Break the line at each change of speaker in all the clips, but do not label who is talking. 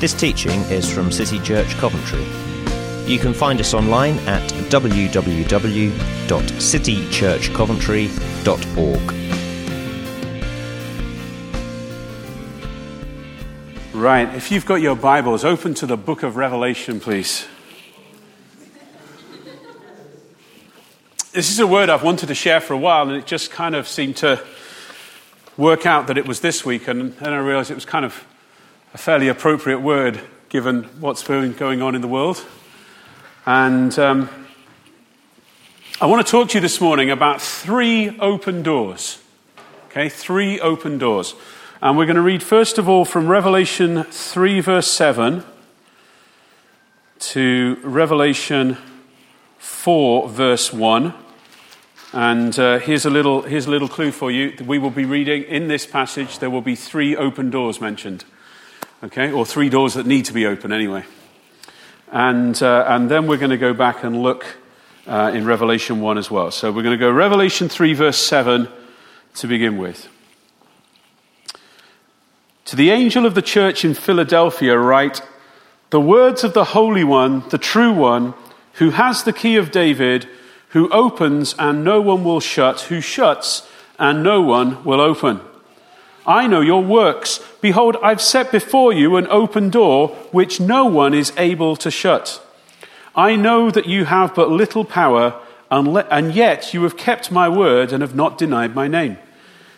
This teaching is from City Church Coventry. You can find us online at www.citychurchcoventry.org.
Right, if you've got your Bibles, open to the book of Revelation, please. This is a word I've wanted to share for a while, and it just kind of seemed to work out that it was this week, and then I realized it was kind of a fairly appropriate word given what's been going on in the world. And um, I want to talk to you this morning about three open doors. Okay, three open doors. And we're going to read, first of all, from Revelation 3, verse 7 to Revelation 4, verse 1. And uh, here's, a little, here's a little clue for you. We will be reading in this passage, there will be three open doors mentioned. Okay, or three doors that need to be open anyway. And, uh, and then we're going to go back and look uh, in Revelation 1 as well. So we're going to go Revelation 3, verse 7 to begin with. To the angel of the church in Philadelphia, write The words of the Holy One, the true One, who has the key of David, who opens and no one will shut, who shuts and no one will open. I know your works. Behold, I've set before you an open door which no one is able to shut. I know that you have but little power, and yet you have kept my word and have not denied my name.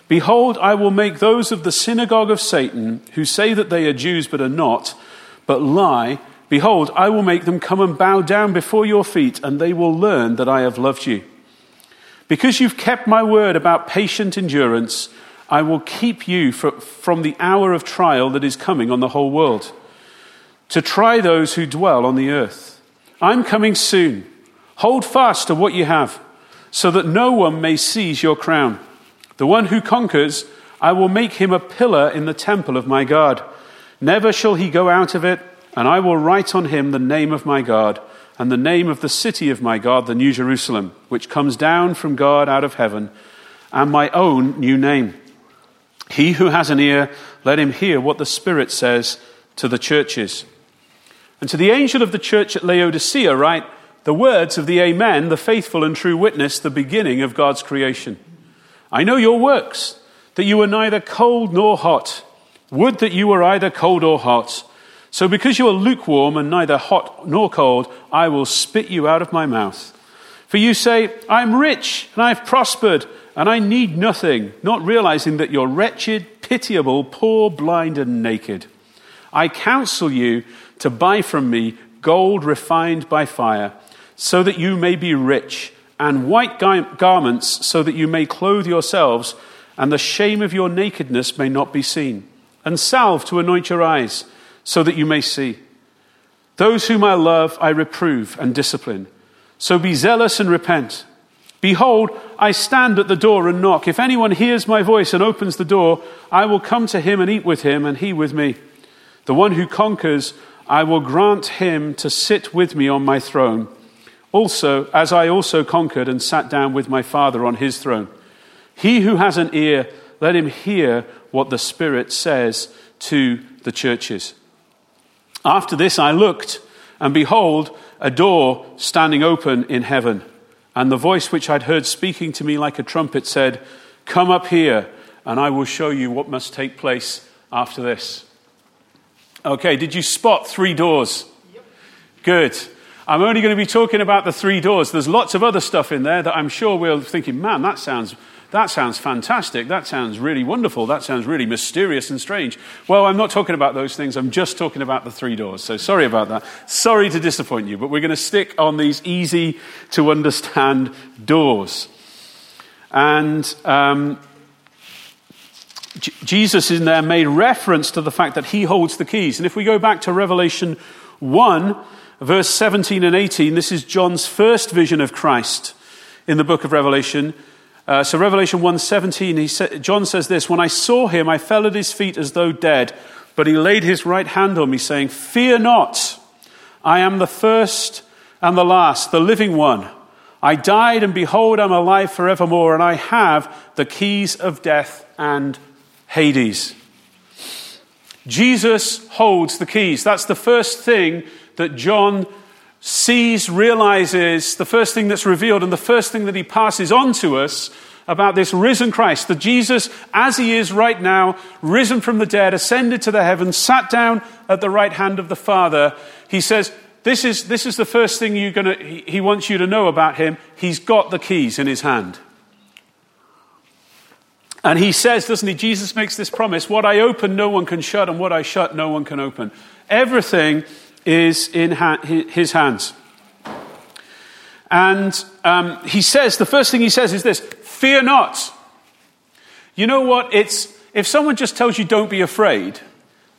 Behold, I will make those of the synagogue of Satan who say that they are Jews but are not, but lie. Behold, I will make them come and bow down before your feet, and they will learn that I have loved you. Because you've kept my word about patient endurance, I will keep you from the hour of trial that is coming on the whole world, to try those who dwell on the earth. I'm coming soon. Hold fast to what you have, so that no one may seize your crown. The one who conquers, I will make him a pillar in the temple of my God. Never shall he go out of it, and I will write on him the name of my God, and the name of the city of my God, the New Jerusalem, which comes down from God out of heaven, and my own new name. He who has an ear, let him hear what the Spirit says to the churches. And to the angel of the church at Laodicea, write the words of the Amen, the faithful and true witness, the beginning of God's creation. I know your works, that you are neither cold nor hot. Would that you were either cold or hot. So because you are lukewarm and neither hot nor cold, I will spit you out of my mouth. For you say, I'm rich and I've prospered and I need nothing, not realizing that you're wretched, pitiable, poor, blind, and naked. I counsel you to buy from me gold refined by fire, so that you may be rich and white garments so that you may clothe yourselves, and the shame of your nakedness may not be seen, and salve to anoint your eyes, so that you may see. Those whom I love, I reprove and discipline. So be zealous and repent. Behold, I stand at the door and knock. If anyone hears my voice and opens the door, I will come to him and eat with him, and he with me. The one who conquers, I will grant him to sit with me on my throne also, as I also conquered and sat down with my Father on his throne. He who has an ear, let him hear what the Spirit says to the churches. After this, I looked, and behold, a door standing open in heaven. And the voice which I'd heard speaking to me like a trumpet said, Come up here, and I will show you what must take place after this. Okay, did you spot three doors? Yep. Good. I'm only going to be talking about the three doors. There's lots of other stuff in there that I'm sure we're thinking, man, that sounds, that sounds fantastic. That sounds really wonderful. That sounds really mysterious and strange. Well, I'm not talking about those things. I'm just talking about the three doors. So sorry about that. Sorry to disappoint you, but we're going to stick on these easy to understand doors. And um, J- Jesus in there made reference to the fact that he holds the keys. And if we go back to Revelation 1, verse 17 and 18, this is John's first vision of Christ in the book of Revelation. Uh, so Revelation 1:17, he sa- John says this, "When I saw him, I fell at his feet as though dead, but he laid his right hand on me, saying, Fear not, I am the first and the last, the living one. I died, and behold, I'm alive forevermore, and I have the keys of death and Hades." Jesus holds the keys. That's the first thing that John sees, realizes, the first thing that's revealed, and the first thing that he passes on to us about this risen Christ, that Jesus, as he is right now, risen from the dead, ascended to the heavens, sat down at the right hand of the Father, he says, this is, this is the first thing you're gonna, he wants you to know about him. He's got the keys in his hand. And he says, doesn't he? Jesus makes this promise what I open, no one can shut, and what I shut, no one can open. Everything is in ha- his hands. And um, he says, the first thing he says is this fear not. You know what? It's, if someone just tells you don't be afraid,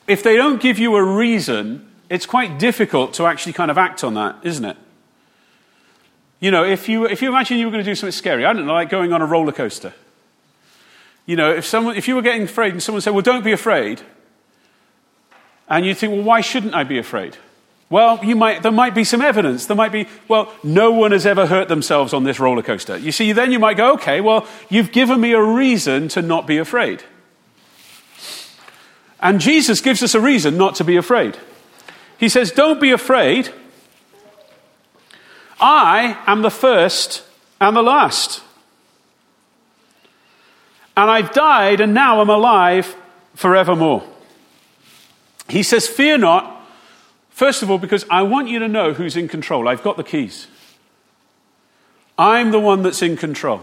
if they don't give you a reason, it's quite difficult to actually kind of act on that, isn't it? You know, if you, if you imagine you were going to do something scary, I don't know, like going on a roller coaster. You know, if, someone, if you were getting afraid and someone said, well, don't be afraid, and you think, well, why shouldn't I be afraid? Well, you might, there might be some evidence. There might be, well, no one has ever hurt themselves on this roller coaster. You see, then you might go, okay, well, you've given me a reason to not be afraid. And Jesus gives us a reason not to be afraid. He says, Don't be afraid. I am the first and the last. And I've died, and now I'm alive forevermore. He says, Fear not. First of all, because I want you to know who's in control. I've got the keys. I'm the one that's in control.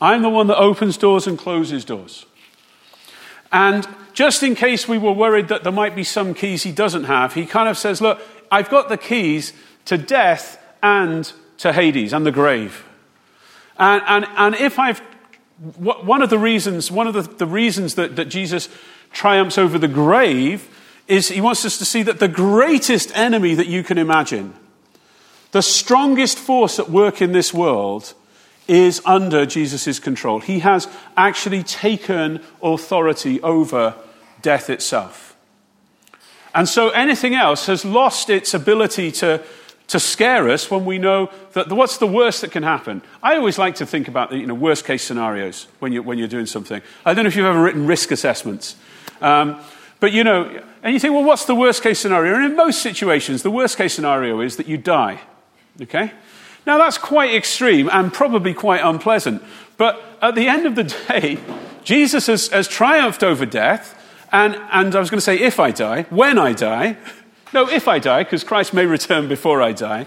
I'm the one that opens doors and closes doors. And just in case we were worried that there might be some keys he doesn't have, he kind of says, Look, I've got the keys to death and to Hades and the grave. And, and, and if I've one of the reasons, one of the, the reasons that, that Jesus triumphs over the grave is he wants us to see that the greatest enemy that you can imagine, the strongest force at work in this world, is under Jesus' control. He has actually taken authority over death itself. And so anything else has lost its ability to to scare us when we know that what's the worst that can happen. I always like to think about the you know, worst case scenarios when you're, when you're doing something. I don't know if you've ever written risk assessments. Um, but you know, and you think, well, what's the worst case scenario? And in most situations, the worst case scenario is that you die. Okay? Now, that's quite extreme and probably quite unpleasant. But at the end of the day, Jesus has, has triumphed over death. And, and I was going to say, if I die, when I die, no, if I die, because Christ may return before I die.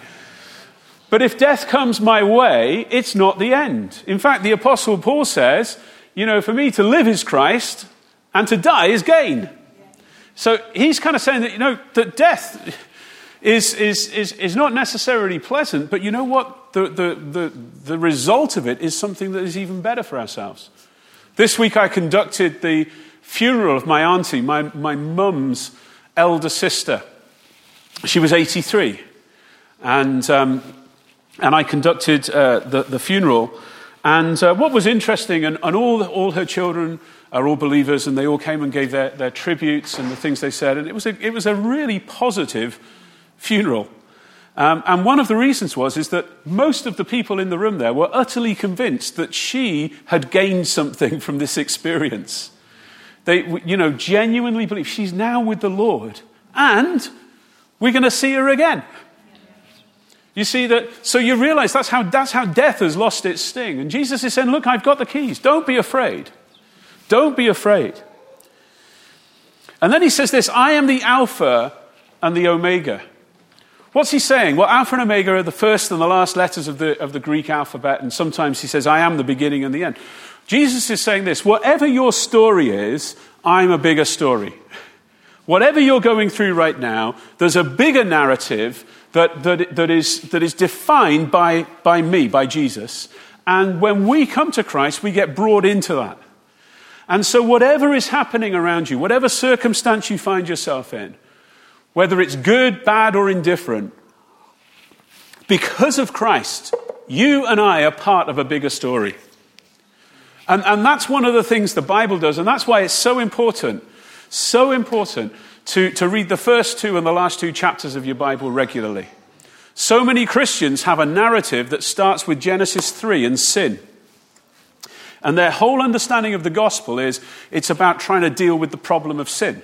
But if death comes my way, it's not the end. In fact, the Apostle Paul says, you know, for me to live is Christ and to die is gain. So he's kind of saying that, you know, that death is, is, is, is not necessarily pleasant, but you know what? The, the, the, the result of it is something that is even better for ourselves. This week I conducted the funeral of my auntie, my, my mum's elder sister. She was 83. And, um, and I conducted uh, the, the funeral. And uh, what was interesting, and, and all, all her children are all believers, and they all came and gave their, their tributes and the things they said. And it was a, it was a really positive funeral. Um, and one of the reasons was is that most of the people in the room there were utterly convinced that she had gained something from this experience. They, you know, genuinely believe she's now with the Lord, and we're going to see her again. You see that? So you realize that's how, that's how death has lost its sting. And Jesus is saying, Look, I've got the keys. Don't be afraid. Don't be afraid. And then he says this I am the Alpha and the Omega. What's he saying? Well, Alpha and Omega are the first and the last letters of the, of the Greek alphabet, and sometimes he says, I am the beginning and the end. Jesus is saying this whatever your story is, I'm a bigger story. Whatever you're going through right now, there's a bigger narrative that, that, that, is, that is defined by, by me, by Jesus. And when we come to Christ, we get brought into that. And so, whatever is happening around you, whatever circumstance you find yourself in, whether it's good, bad, or indifferent, because of Christ, you and I are part of a bigger story. And, and that's one of the things the Bible does, and that's why it's so important so important to, to read the first two and the last two chapters of your Bible regularly. So many Christians have a narrative that starts with Genesis 3 and sin. And their whole understanding of the gospel is it's about trying to deal with the problem of sin.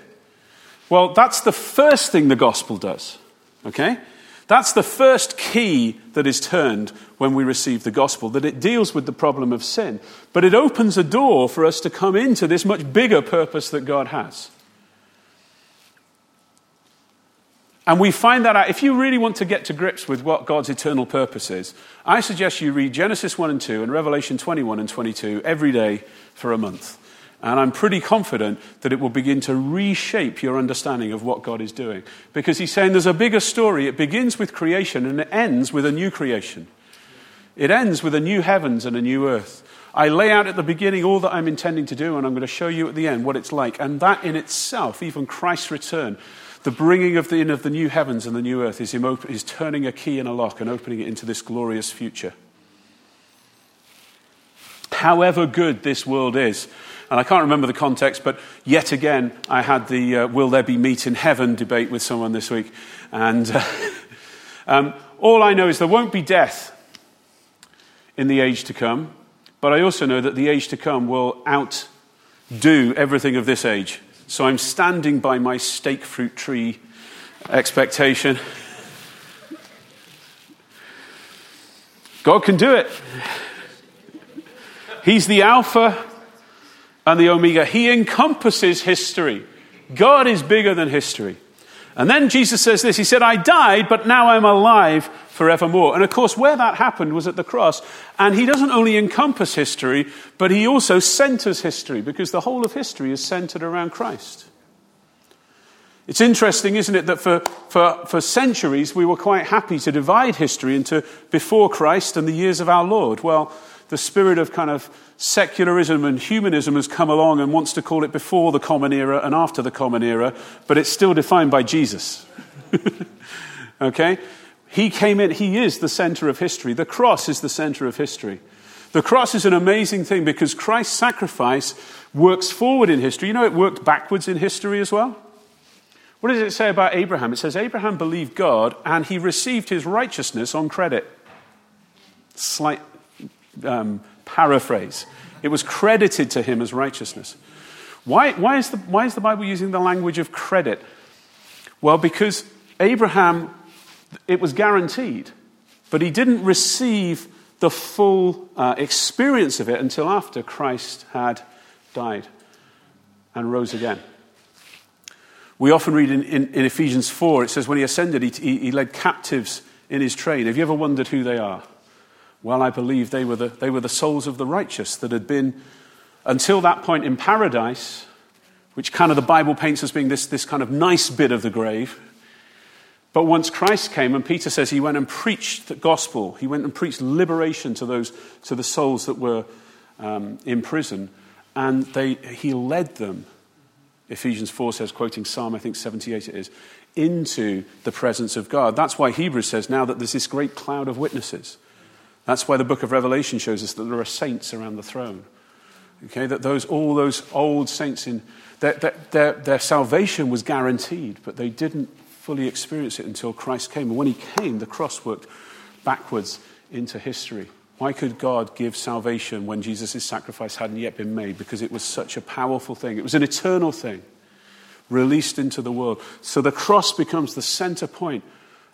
Well, that's the first thing the gospel does. Okay? That's the first key that is turned when we receive the gospel, that it deals with the problem of sin. But it opens a door for us to come into this much bigger purpose that God has. And we find that out. If you really want to get to grips with what God's eternal purpose is, I suggest you read Genesis 1 and 2 and Revelation 21 and 22 every day for a month. And I'm pretty confident that it will begin to reshape your understanding of what God is doing. Because he's saying there's a bigger story. It begins with creation and it ends with a new creation. It ends with a new heavens and a new earth. I lay out at the beginning all that I'm intending to do, and I'm going to show you at the end what it's like. And that in itself, even Christ's return, the bringing of the in of the new heavens and the new earth is him open, is turning a key in a lock and opening it into this glorious future. However good this world is, and I can't remember the context, but yet again, I had the uh, will there be meat in heaven debate with someone this week. And uh, um, all I know is there won't be death in the age to come, but I also know that the age to come will outdo everything of this age. So I'm standing by my steak fruit tree expectation. God can do it. He's the Alpha and the Omega. He encompasses history. God is bigger than history. And then Jesus says this He said, I died, but now I'm alive forevermore. And of course, where that happened was at the cross. And He doesn't only encompass history, but He also centers history, because the whole of history is centered around Christ. It's interesting, isn't it, that for, for, for centuries we were quite happy to divide history into before Christ and the years of our Lord. Well, the spirit of kind of secularism and humanism has come along and wants to call it before the Common Era and after the Common Era, but it's still defined by Jesus. okay? He came in, he is the center of history. The cross is the center of history. The cross is an amazing thing because Christ's sacrifice works forward in history. You know, it worked backwards in history as well. What does it say about Abraham? It says Abraham believed God and he received his righteousness on credit. Slight um, paraphrase. It was credited to him as righteousness. Why, why, is the, why is the Bible using the language of credit? Well, because Abraham, it was guaranteed, but he didn't receive the full uh, experience of it until after Christ had died and rose again. We often read in, in, in Ephesians 4, it says, when he ascended, he, he, he led captives in his train. Have you ever wondered who they are? Well, I believe they were, the, they were the souls of the righteous that had been, until that point in paradise, which kind of the Bible paints as being this, this kind of nice bit of the grave. But once Christ came, and Peter says he went and preached the gospel, he went and preached liberation to those, to the souls that were um, in prison, and they, he led them, Ephesians 4 says, quoting Psalm, I think 78 it is, into the presence of God. That's why Hebrews says now that there's this great cloud of witnesses. That's why the book of Revelation shows us that there are saints around the throne. Okay, that those, all those old saints in their, their, their, salvation was guaranteed, but they didn't fully experience it until Christ came. And when he came, the cross worked backwards into history. Why could God give salvation when Jesus' sacrifice hadn't yet been made? Because it was such a powerful thing. It was an eternal thing released into the world. So the cross becomes the center point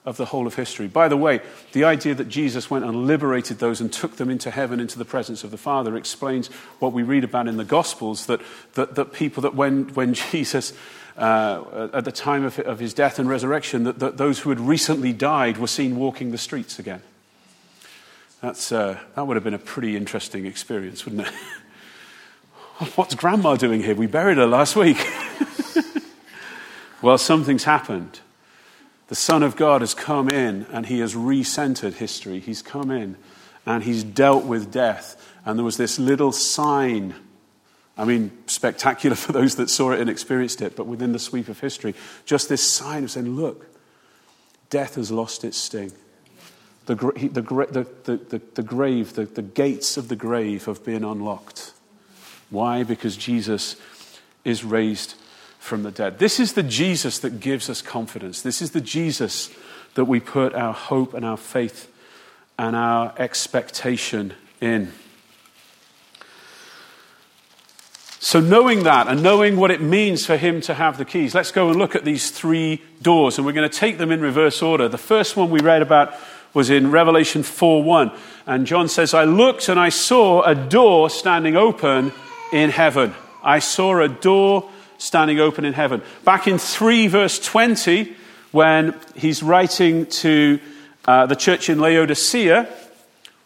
of the whole of history. By the way, the idea that Jesus went and liberated those and took them into heaven, into the presence of the Father, explains what we read about in the Gospels that, that, that people, that when, when Jesus, uh, at the time of, of, his death and resurrection, that, that, those who had recently died were seen walking the streets again. That's, uh, that would have been a pretty interesting experience, wouldn't it? What's Grandma doing here? We buried her last week. well, something's happened. The Son of God has come in and he has recentered history. He's come in and he's dealt with death. And there was this little sign. I mean, spectacular for those that saw it and experienced it, but within the sweep of history, just this sign of saying, look, death has lost its sting. The, the, the, the, grave, the, the gates of the grave have been unlocked. Why? Because Jesus is raised from the dead. This is the Jesus that gives us confidence. This is the Jesus that we put our hope and our faith and our expectation in. So, knowing that and knowing what it means for him to have the keys, let's go and look at these three doors, and we're going to take them in reverse order. The first one we read about was in Revelation 4 1. And John says, I looked and I saw a door standing open in heaven. I saw a door standing open in heaven. Back in 3 verse 20, when he's writing to uh, the church in Laodicea,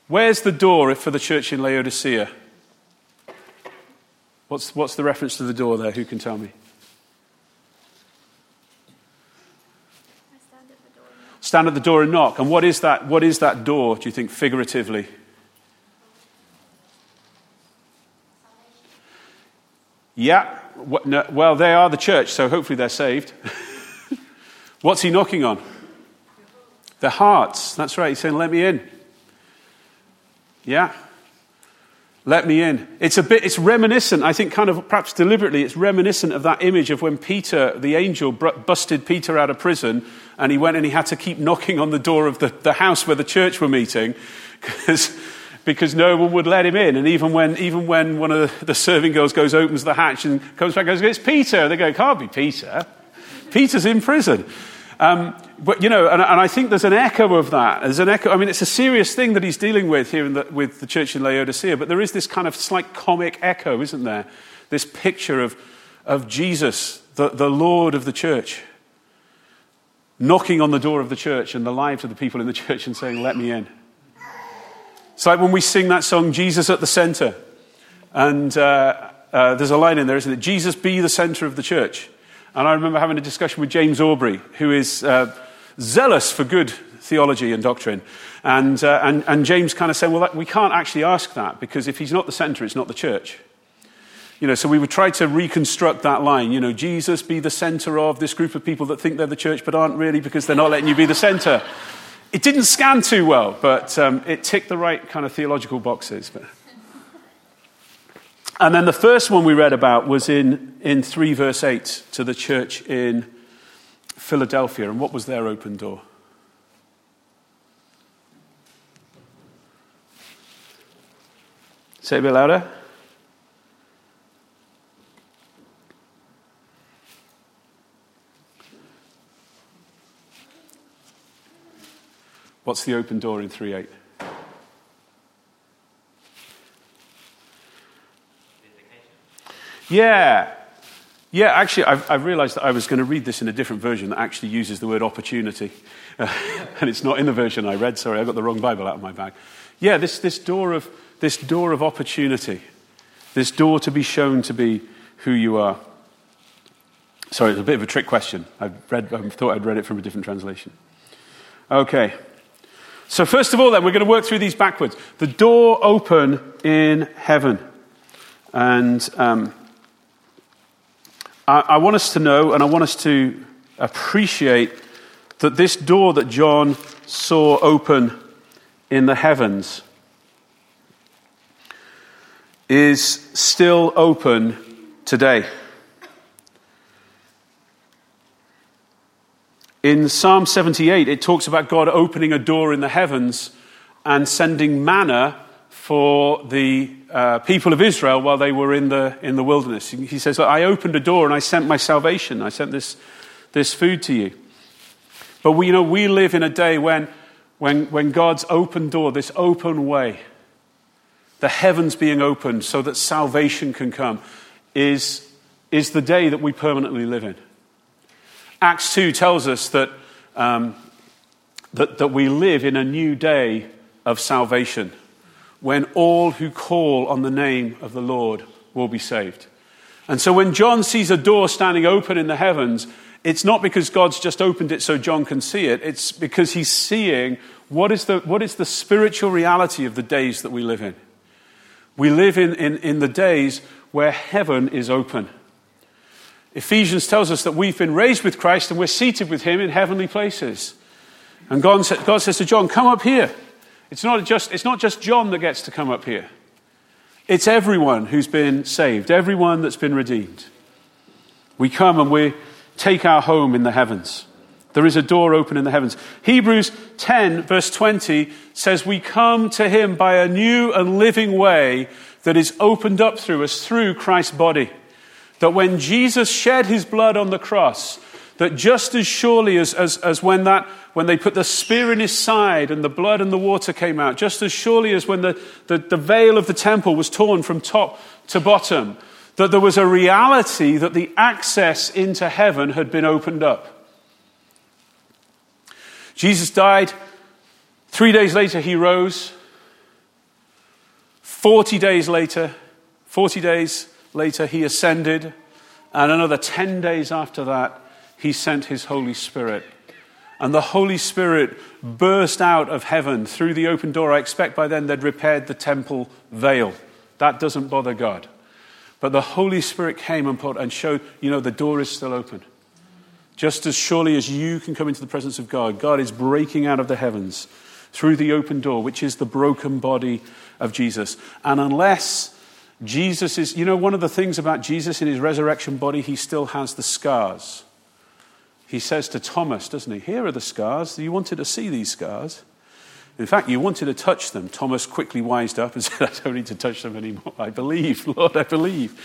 where's the door for the church in Laodicea? What's, what's the reference to the door there? Who can tell me?
Stand at the door.
And knock. And what is that, what is that door, do you think, figuratively? Yeah. Well, they are the church, so hopefully they're saved. What's he knocking on? Their hearts. That's right. He's saying, let me in. Yeah. Let me in. It's a bit, it's reminiscent, I think, kind of perhaps deliberately, it's reminiscent of that image of when Peter, the angel, busted Peter out of prison and he went and he had to keep knocking on the door of the, the house where the church were meeting because, because no one would let him in. And even when, even when one of the, serving girls goes, opens the hatch and comes back and goes, It's Peter. They go, It can't be Peter. Peter's in prison. Um, but, you know, and, and, I think there's an echo of that. There's an echo. I mean, it's a serious thing that he's dealing with here the, with the church in Laodicea, but there is this kind of slight comic echo, isn't there? This picture of, of Jesus, the, the Lord of the church, knocking on the door of the church and the lives of the people in the church and saying, Let me in. It's like when we sing that song, Jesus at the center. And uh, uh, there's a line in there, isn't it? Jesus be the center of the church. And I remember having a discussion with James Aubrey, who is uh, zealous for good theology and doctrine. And, uh, and, and, James kind of said, well, that, we can't actually ask that because if he's not the center, it's not the church. You know, so we would try to reconstruct that line. You know, Jesus be the center of this group of people that think they're the church but aren't really because they're not letting you be the center. It didn't scan too well, but um, it ticked the right kind of theological boxes. But... And then the first one we read about was in, in 3 verse 8 to the church in Philadelphia. And what was their open door? Say a bit louder. What's the open door in 3 8? Yeah. Yeah, actually, I've, I've, realized that I was going to read this in a different version that actually uses the word opportunity. Uh, and it's not in the version I read. Sorry, I got the wrong Bible out of my bag. Yeah, this, this, door of, this door of opportunity, this door to be shown to be who you are. Sorry, it's a bit of a trick question. I read, I thought I'd read it from a different translation. Okay. So, first of all, then, we're going to work through these backwards. The door open in heaven. And. Um, I, I want us to know and I want us to appreciate that this door that John saw open in the heavens is still open today. In Psalm 78, it talks about God opening a door in the heavens and sending manna for the uh, people of Israel while they were in the, in the wilderness. He says, I opened a door and I sent my salvation. I sent this, this food to you. But we, you know, we live in a day when, when, when God's open door, this open way, the heavens being opened so that salvation can come, is, is the day that we permanently live in. Acts 2 tells us that, um, that, that we live in a new day of salvation when all who call on the name of the Lord will be saved. And so when John sees a door standing open in the heavens, it's not because God's just opened it so John can see it, it's because he's seeing what is the, what is the spiritual reality of the days that we live in. We live in, in, in the days where heaven is open. Ephesians tells us that we've been raised with Christ and we're seated with him in heavenly places. And God, God says to John, Come up here. It's not, just, it's not just John that gets to come up here, it's everyone who's been saved, everyone that's been redeemed. We come and we take our home in the heavens. There is a door open in the heavens. Hebrews 10, verse 20 says, We come to him by a new and living way that is opened up through us through Christ's body. That when Jesus shed his blood on the cross, that just as surely as, as, as when, that, when they put the spear in his side and the blood and the water came out, just as surely as when the, the, the veil of the temple was torn from top to bottom, that there was a reality that the access into heaven had been opened up. Jesus died. Three days later, he rose. 40 days later, 40 days later, he ascended. And another 10 days after that, he sent his Holy Spirit. And the Holy Spirit burst out of heaven through the open door. I expect by then they'd repaired the temple veil. That doesn't bother God. But the Holy Spirit came and, put, and showed, you know, the door is still open. Just as surely as you can come into the presence of God, God is breaking out of the heavens through the open door, which is the broken body of Jesus. And unless Jesus is, you know, one of the things about Jesus in his resurrection body, he still has the scars. He says to Thomas, doesn't he? Here are the scars. You wanted to see these scars. In fact, you wanted to touch them. Thomas quickly wised up and said, I don't need to touch them anymore. I believe, Lord, I believe.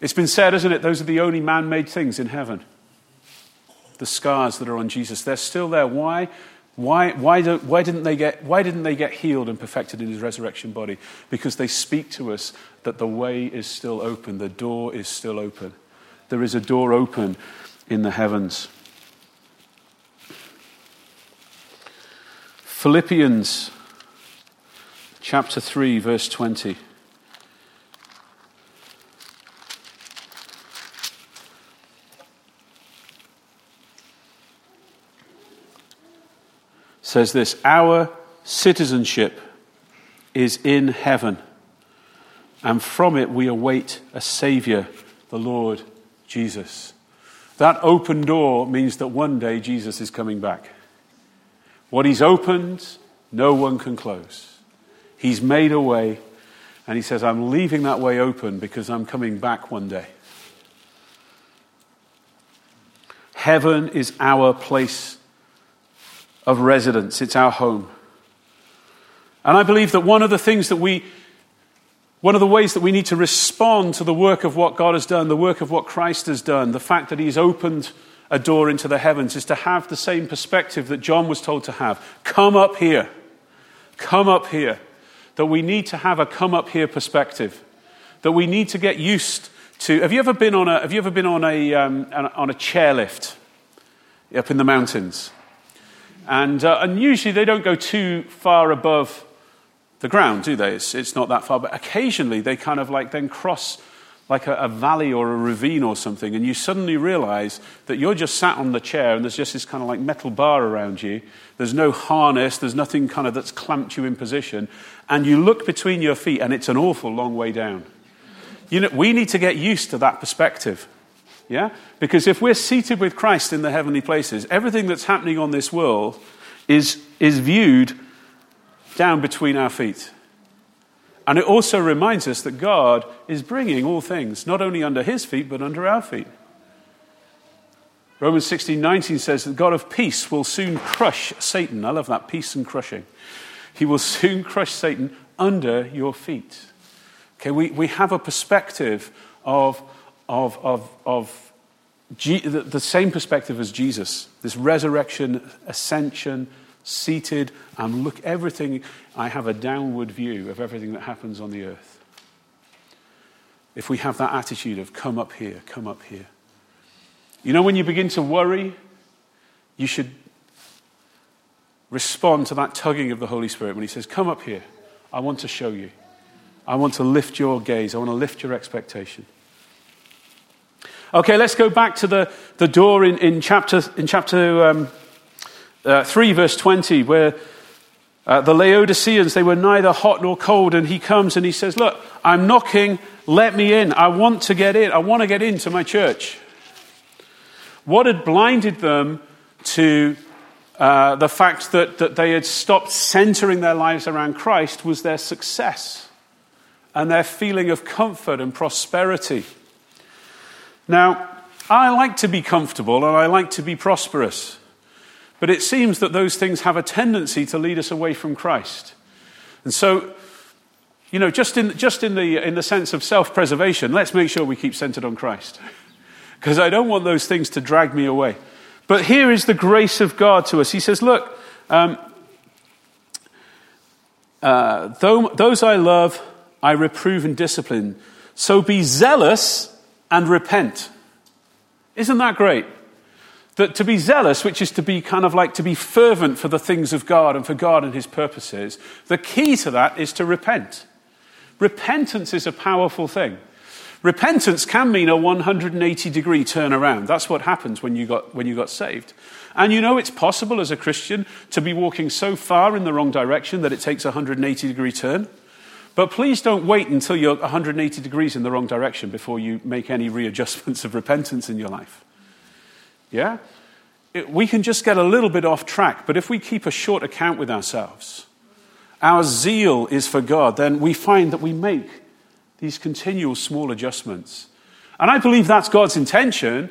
It's been said, isn't it? Those are the only man made things in heaven. The scars that are on Jesus, they're still there. Why? Why, why, why, didn't they get, why didn't they get healed and perfected in his resurrection body? Because they speak to us that the way is still open, the door is still open. There is a door open in the heavens. Philippians chapter 3, verse 20. Says this Our citizenship is in heaven, and from it we await a Savior, the Lord Jesus. That open door means that one day Jesus is coming back. What he's opened, no one can close. He's made a way, and he says, I'm leaving that way open because I'm coming back one day. Heaven is our place of residence, it's our home. And I believe that one of the things that we, one of the ways that we need to respond to the work of what God has done, the work of what Christ has done, the fact that He's opened a door into the heavens, is to have the same perspective that John was told to have. Come up here. Come up here. That we need to have a come up here perspective. That we need to get used to. Have you ever been on a, have you ever been on a, um, on a chairlift up in the mountains? And, uh, and usually they don't go too far above the ground, do they? It's, it's not that far. But occasionally they kind of like then cross like a, a, valley or a ravine or something, and you suddenly realize that you're just sat on the chair and there's just this kind of like metal bar around you. There's no harness, there's nothing kind of that's clamped you in position. And you look between your feet and it's an awful long way down. You know, we need to get used to that perspective. Yeah? Because if we're seated with Christ in the heavenly places, everything that's happening on this world is, is viewed down between our feet. And it also reminds us that God is bringing all things, not only under his feet, but under our feet. Romans 16 19 says that God of peace will soon crush Satan. I love that, peace and crushing. He will soon crush Satan under your feet. Okay, we, we have a perspective of of, of, of G, the, the same perspective as Jesus this resurrection, ascension, seated, and look, everything, I have a downward view of everything that happens on the earth. If we have that attitude of come up here, come up here. You know, when you begin to worry, you should respond to that tugging of the Holy Spirit when He says, Come up here. I want to show you. I want to lift your gaze. I want to lift your expectation. Okay, let's go back to the, the door in, in chapter, in chapter um, uh, 3, verse 20, where uh, the Laodiceans, they were neither hot nor cold, and he comes and he says, Look, I'm knocking, let me in. I want to get in. I want to get into my church. What had blinded them to uh, the fact that, that they had stopped centering their lives around Christ was their success and their feeling of comfort and prosperity. Now, I like to be comfortable and I like to be prosperous. But it seems that those things have a tendency to lead us away from Christ. And so, you know, just in, just in, the, in the sense of self preservation, let's make sure we keep centered on Christ. Because I don't want those things to drag me away. But here is the grace of God to us. He says, Look, um, uh, those I love, I reprove and discipline. So be zealous and repent. Isn't that great? That to be zealous, which is to be kind of like to be fervent for the things of God and for God and His purposes, the key to that is to repent. Repentance is a powerful thing. Repentance can mean a 180 degree turnaround. That's what happens when you, got, when you got saved. And you know it's possible as a Christian to be walking so far in the wrong direction that it takes a 180 degree turn. But please don't wait until you're 180 degrees in the wrong direction before you make any readjustments of repentance in your life. Yeah? It, we can just get a little bit off track, but if we keep a short account with ourselves, our zeal is for God, then we find that we make these continual small adjustments. And I believe that's God's intention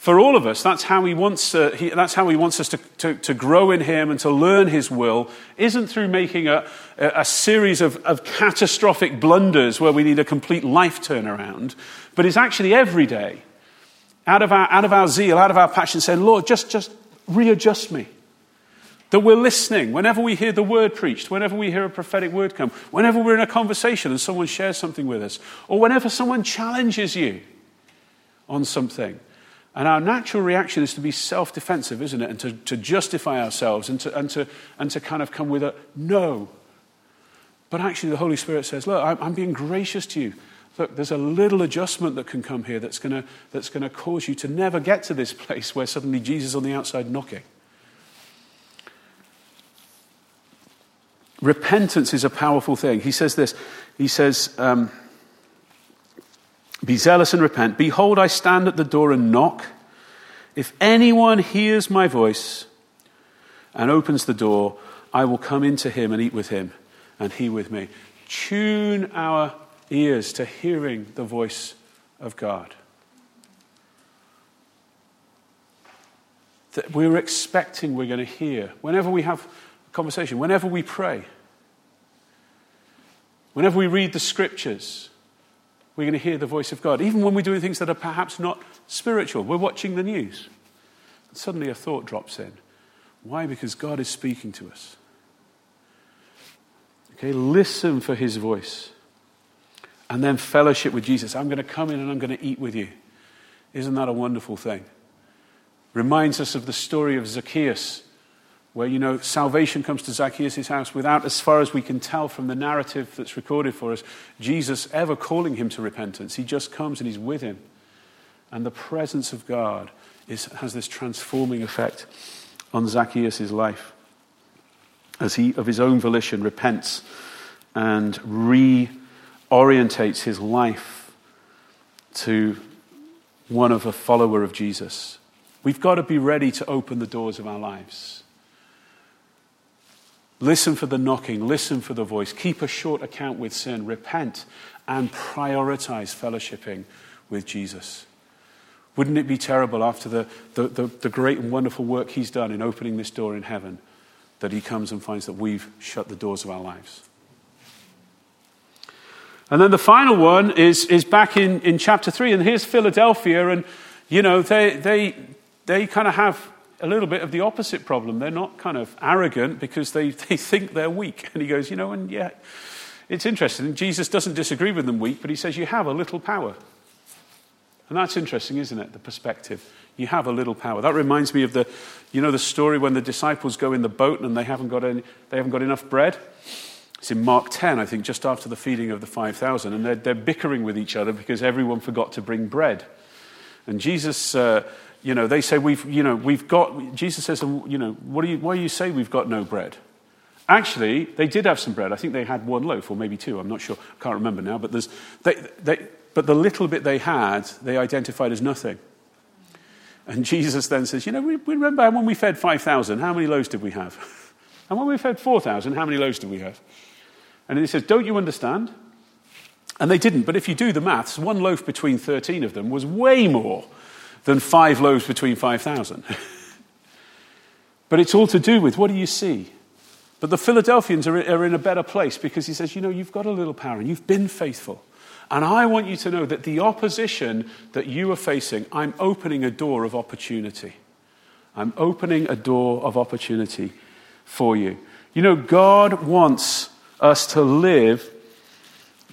for all of us. That's how He wants, uh, he, that's how he wants us to, to, to, grow in Him and to learn His will, isn't through making a, a series of, of catastrophic blunders where we need a complete life turnaround, but it's actually every day out of our, out of our zeal, out of our passion, saying, Lord, just, just readjust me. That we're listening whenever we hear the word preached, whenever we hear a prophetic word come, whenever we're in a conversation and someone shares something with us, or whenever someone challenges you on something. And our natural reaction is to be self defensive, isn't it? And to, to justify ourselves and to, and, to, and to kind of come with a no. But actually, the Holy Spirit says, Look, I'm, I'm being gracious to you. Look, there's a little adjustment that can come here that's going that's going to cause you to never get to this place where suddenly Jesus is on the outside knocking. Repentance is a powerful thing. He says this. He says, um, Be zealous and repent. Behold, I stand at the door and knock. If anyone hears my voice and opens the door, I will come into him and eat with him, and he with me. Tune our ears to hearing the voice of God. That we're expecting we're going to hear whenever we have a conversation, whenever we pray, whenever we read the scriptures, we're going to hear the voice of God. Even when we're doing things that are perhaps not spiritual, we're watching the news. And suddenly a thought drops in. Why? Because God is speaking to us. Okay, listen for his voice and then fellowship with Jesus. I'm going to come in and I'm going to eat with you. Isn't that a wonderful thing? Reminds us of the story of Zacchaeus, where, you know, salvation comes to Zacchaeus' house without, as far as we can tell from the narrative that's recorded for us, Jesus ever calling him to repentance. He just comes and he's with him. And the presence of God is, has this transforming effect on Zacchaeus' life as he, of his own volition, repents and re orientates his life to one of a follower of Jesus. We've got to be ready to open the doors of our lives. Listen for the knocking, listen for the voice, keep a short account with sin, repent, and prioritize fellowshipping with Jesus. Wouldn't it be terrible after the, the, the, the, great and wonderful work he's done in opening this door in heaven that he comes and finds that we've shut the doors of our lives? And then the final one is, is back in, in chapter 3. And here's Philadelphia. And, you know, they, they, they kind of have a little bit of the opposite problem. They're not kind of arrogant because they, they think they're weak. And he goes, you know, and yeah, it's interesting. Jesus doesn't disagree with them weak, but he says, you have a little power. And that's interesting, isn't it? The perspective. You have a little power. That reminds me of the, you know, the story when the disciples go in the boat and they haven't got, any, they haven't got enough bread. It's in Mark 10, I think, just after the feeding of the 5,000. And they're, they're bickering with each other because everyone forgot to bring bread. And Jesus, uh, you know, they say, we've, you know, we've got, Jesus says, you know, what do you, why do you say we've got no bread? Actually, they did have some bread. I think they had one loaf or maybe two. I'm not sure. I can't remember now. But, there's, they, they, but the little bit they had, they identified as nothing. And Jesus then says, You know, we, we remember when we fed 5,000, how many loaves did we have? And when we fed 4,000, how many loaves did we have? And he says, Don't you understand? And they didn't. But if you do the maths, one loaf between 13 of them was way more than five loaves between 5,000. but it's all to do with what do you see? But the Philadelphians are, are in a better place because he says, you know, you've got a little power and you've been faithful. And I want you to know that the opposition that you are facing, I'm opening a door of opportunity. I'm opening a door of opportunity for you. You know, God wants us to live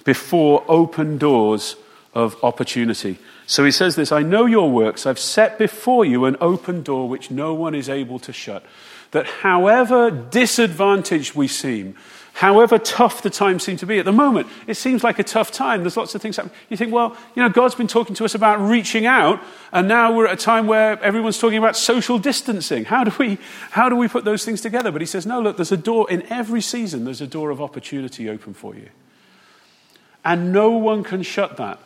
before open doors of opportunity. So he says this I know your works. I've set before you an open door which no one is able to shut. That however disadvantaged we seem, however tough the time seems to be at the moment, it seems like a tough time. There's lots of things happening. You think, well, you know, God's been talking to us about reaching out, and now we're at a time where everyone's talking about social distancing. How do we, how do we put those things together? But he says, no, look, there's a door in every season, there's a door of opportunity open for you. And no one can shut that.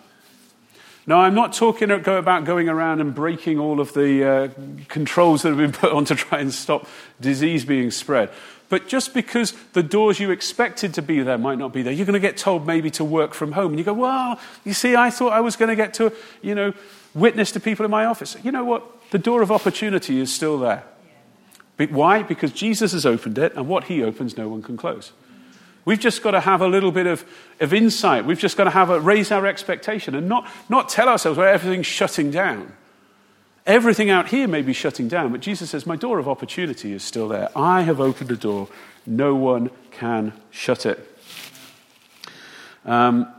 Now, I'm not talking about going around and breaking all of the uh, controls that have been put on to try and stop disease being spread. But just because the doors you expected to be there might not be there, you're going to get told maybe to work from home. And you go, well, you see, I thought I was going to get to, you know, witness to people in my office. You know what? The door of opportunity is still there. Why? Because Jesus has opened it, and what he opens, no one can close. We've just got to have a little bit of, of insight. We've just got to have a, raise our expectation and not, not tell ourselves where everything's shutting down. Everything out here may be shutting down, but Jesus says, My door of opportunity is still there. I have opened a door. No one can shut it. Um,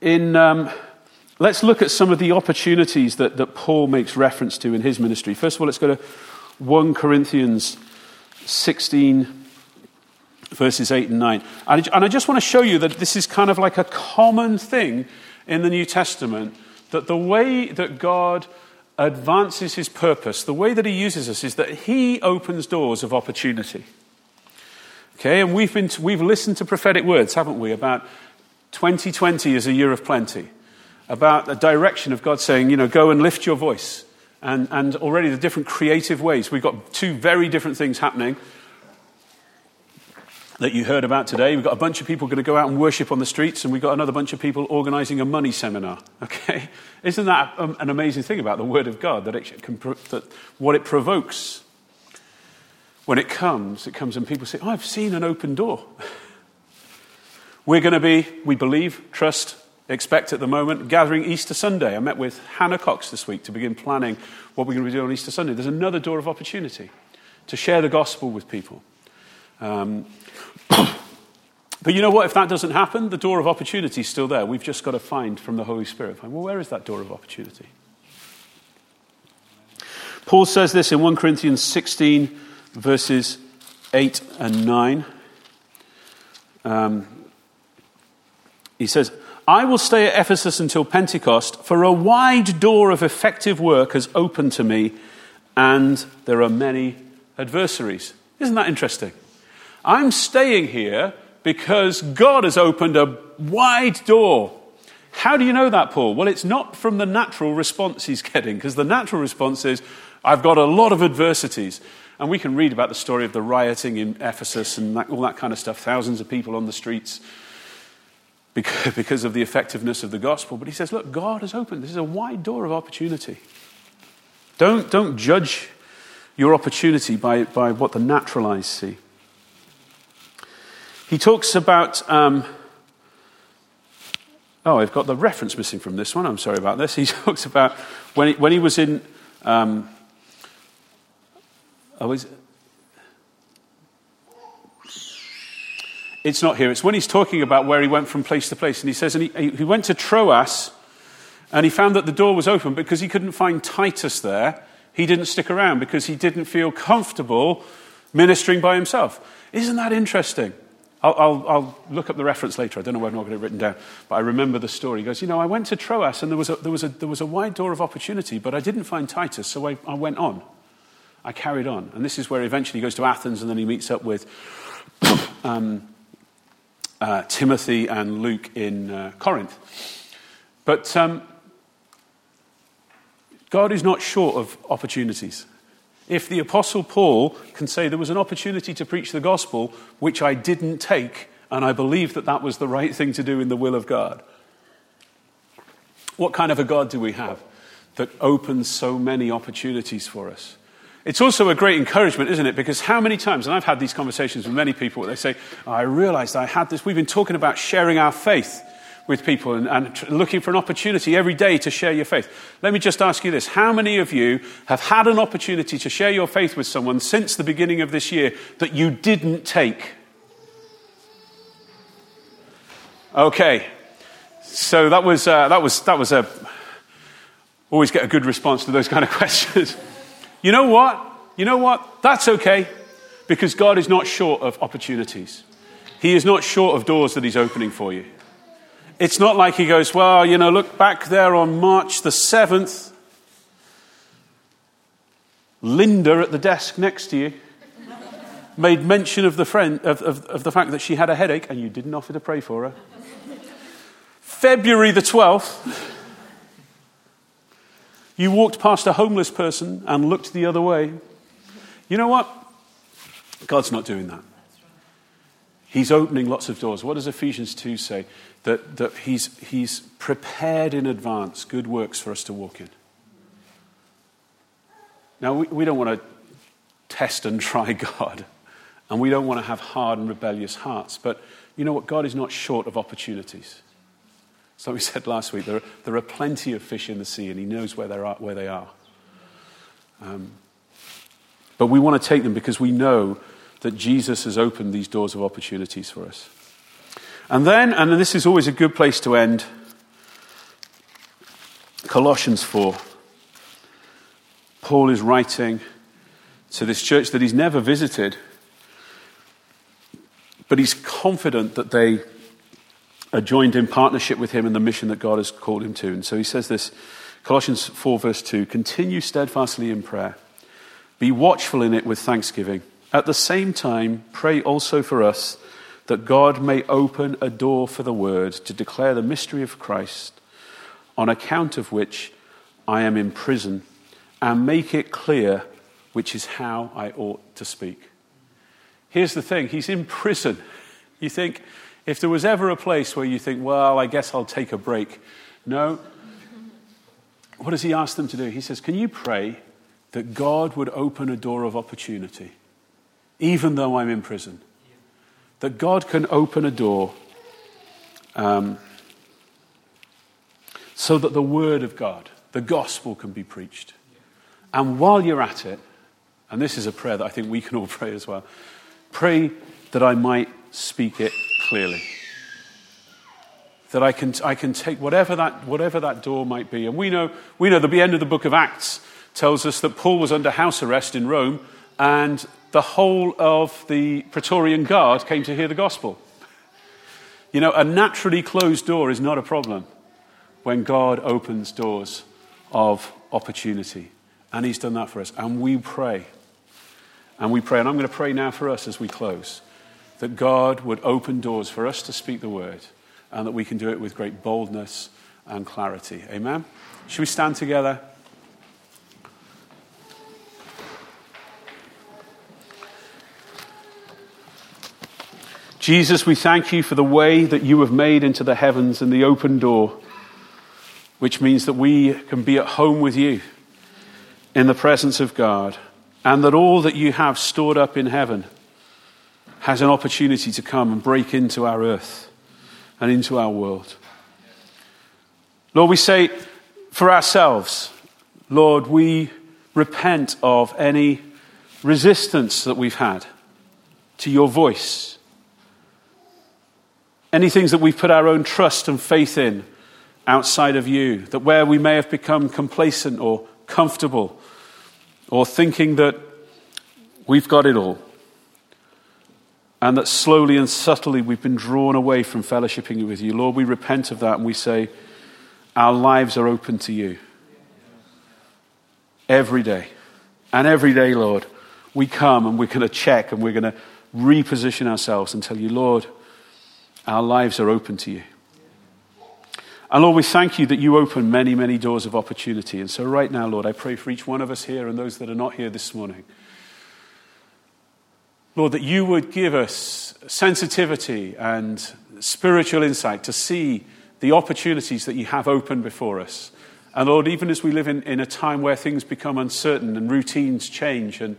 in, um, let's look at some of the opportunities that, that Paul makes reference to in his ministry. First of all, let's go to 1 Corinthians 16 verses 8 and 9. And I just want to show you that this is kind of like a common thing in the New Testament that the way that God advances his purpose, the way that he uses us, is that he opens doors of opportunity. Okay, and we've, been, we've listened to prophetic words, haven't we, about 2020 is a year of plenty, about the direction of God saying, you know, go and lift your voice. And, and already the different creative ways. We've got two very different things happening that you heard about today. We've got a bunch of people going to go out and worship on the streets, and we've got another bunch of people organizing a money seminar. Okay? Isn't that um, an amazing thing about the Word of God? That, it can, that what it provokes when it comes, it comes and people say, oh, I've seen an open door. We're going to be, we believe, trust, expect at the moment, gathering Easter Sunday. I met with Hannah Cox this week to begin planning what we're going to be doing on Easter Sunday. There's another door of opportunity to share the gospel with people. Um, but you know what? If that doesn't happen, the door of opportunity is still there. We've just got to find from the Holy Spirit. Find, well, where is that door of opportunity? Paul says this in 1 Corinthians 16, verses 8 and 9. Um, he says, I will stay at Ephesus until Pentecost, for a wide door of effective work has opened to me, and there are many adversaries. Isn't that interesting? I'm staying here because God has opened a wide door. How do you know that, Paul? Well, it's not from the natural response he's getting, because the natural response is, I've got a lot of adversities. And we can read about the story of the rioting in Ephesus and that, all that kind of stuff, thousands of people on the streets because, of the effectiveness of the gospel. But he says, Look, God has opened. This is a wide door of opportunity. Don't, don't judge your opportunity by, by what the natural eyes see. He talks about. Um, oh, I've got the reference missing from this one. I'm sorry about this. He talks about when he, when he was in. Um, oh, is, it's not here. It's when he's talking about where he went from place to place. And he says, and he, he went to Troas and he found that the door was open because he couldn't find Titus there. He didn't stick around because he didn't feel comfortable ministering by himself. Isn't that interesting? I'll, I'll, I'll, look up the reference later. I don't know whether I've got it written down, but I remember the story. He goes, You know, I went to Troas and there was a, there was a, there was a wide door of opportunity, but I didn't find Titus, so I, I went on. I carried on. And this is where eventually he goes to Athens and then he meets up with um, uh, Timothy and Luke in uh, Corinth. But um, God is not short of opportunities if the Apostle Paul can say there was an opportunity to preach the gospel which I didn't take, and I believe that that was the right thing to do in the will of God. What kind of a God do we have? that opens so many opportunities for us. It's also a great encouragement, isn't it? Because how many times, and I've had these conversations with many people, they say, oh, I realized I had this. We've been talking about sharing our faith with people and, and, looking for an opportunity every day to share your faith. Let me just ask you this How many of you have had an opportunity to share your faith with someone since the beginning of this year that you didn't take? Okay. So that was, uh, that was, that was a. Always get a good response to those kind of questions. you know what? You know what? That's okay because God is not short of opportunities. He is not short of doors that He's opening for you. It's not like He goes, well, you know, look back there on March the 7th. Linda at the desk next to you made mention of the, friend, of, of, of the fact that she had a headache and you didn't offer to pray for her. February the 12th, you walked past a homeless person and looked the other way. You know what? God's not doing that. He's opening lots of doors. What does Ephesians 2 say? That, that he's, he's prepared in advance good works for us to walk in. Now, we, we don't want to test and try God, and we don't want to have hard and rebellious hearts, but you know what? God is not short of opportunities. So we said last week, there, there are plenty of fish in the sea, and he knows where, are, where they are. Um, but we want to take them because we know that Jesus has opened these doors of opportunities for us. And then, and this is always a good place to end, Colossians 4. Paul is writing to this church that he's never visited, but he's confident that they are joined in partnership with him in the mission that God has called him to. And so he says this Colossians 4, verse 2 Continue steadfastly in prayer, be watchful in it with thanksgiving. At the same time, pray also for us that God may open a door for the word to declare the mystery of Christ, on account of which I am in prison, and make it clear which is how I ought to speak. Here's the thing he's in prison. You think, if there was ever a place where you think, well, I guess I'll take a break. No. What does he ask them to do? He says, Can you pray that God would open a door of opportunity, even though I'm in prison? That God can open a door um, so that the Word of God, the gospel, can be preached. And while you're at it, and this is a prayer that I think we can all pray as well, pray that I might speak it clearly. That I can, I can take whatever that, whatever that door might be. And we know, we know that the end of the book of Acts tells us that Paul was under house arrest in Rome and the whole of the Praetorian Guard came to hear the gospel. You know, a naturally closed door is not a problem when God opens doors of opportunity. And He's done that for us. And we pray. And we pray. And I'm going to pray now for us as we close that God would open doors for us to speak the word and that we can do it with great boldness and clarity. Amen? Should we stand together? Jesus, we thank you for the way that you have made into the heavens and the open door, which means that we can be at home with you in the presence of God, and that all that you have stored up in heaven has an opportunity to come and break into our earth and into our world. Lord, we say for ourselves, Lord, we repent of any resistance that we've had to your voice. Any things that we've put our own trust and faith in outside of you, that where we may have become complacent or comfortable or thinking that we've got it all and that slowly and subtly we've been drawn away from fellowshipping with you. Lord, we repent of that and we say, Our lives are open to you. Every day. And every day, Lord, we come and we're going to check and we're going to reposition ourselves and tell you, Lord, our lives are open to you. And Lord, we thank you that you open many, many doors of opportunity. And so, right now, Lord, I pray for each one of us here and those that are not here this morning. Lord, that you would give us sensitivity and spiritual insight to see the opportunities that you have open before us And Lord, even as we live in, in a time where things become uncertain and routines change and,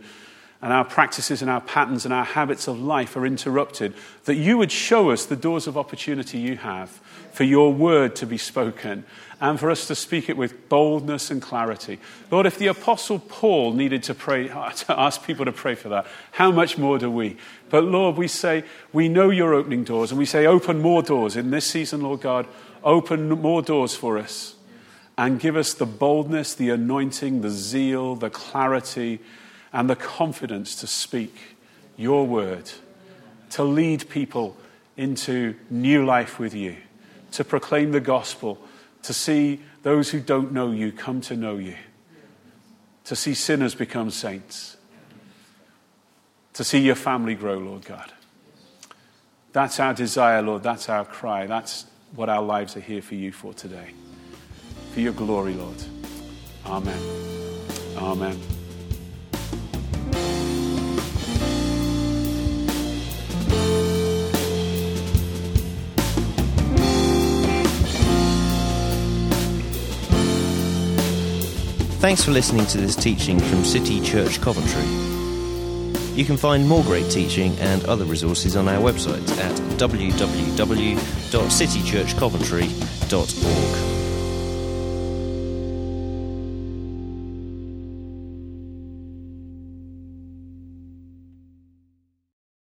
and our practices and our patterns and our habits of life are interrupted, that you would show us the doors of opportunity you have for your word to be spoken and for us to speak it with boldness and clarity. Lord, if the Apostle Paul needed to pray, to ask people to pray for that, how much more do we? But Lord, we say, we know you're opening doors, and we say, open more doors in this season, Lord God. Open more doors for us and give us the boldness, the anointing, the zeal, the clarity, and the confidence to speak your word, to lead people into new life with you, to proclaim the gospel to see those who don't know you come to know you, to see sinners become saints, to see your family grow, Lord God. That's our desire, Lord. That's our cry. That's what our lives are here for you for today. For your glory, Lord. Amen. Amen.
Thanks for listening to this teaching from City Church Coventry. You can find more great teaching and other resources on our website at www.citychurchcoventry.org.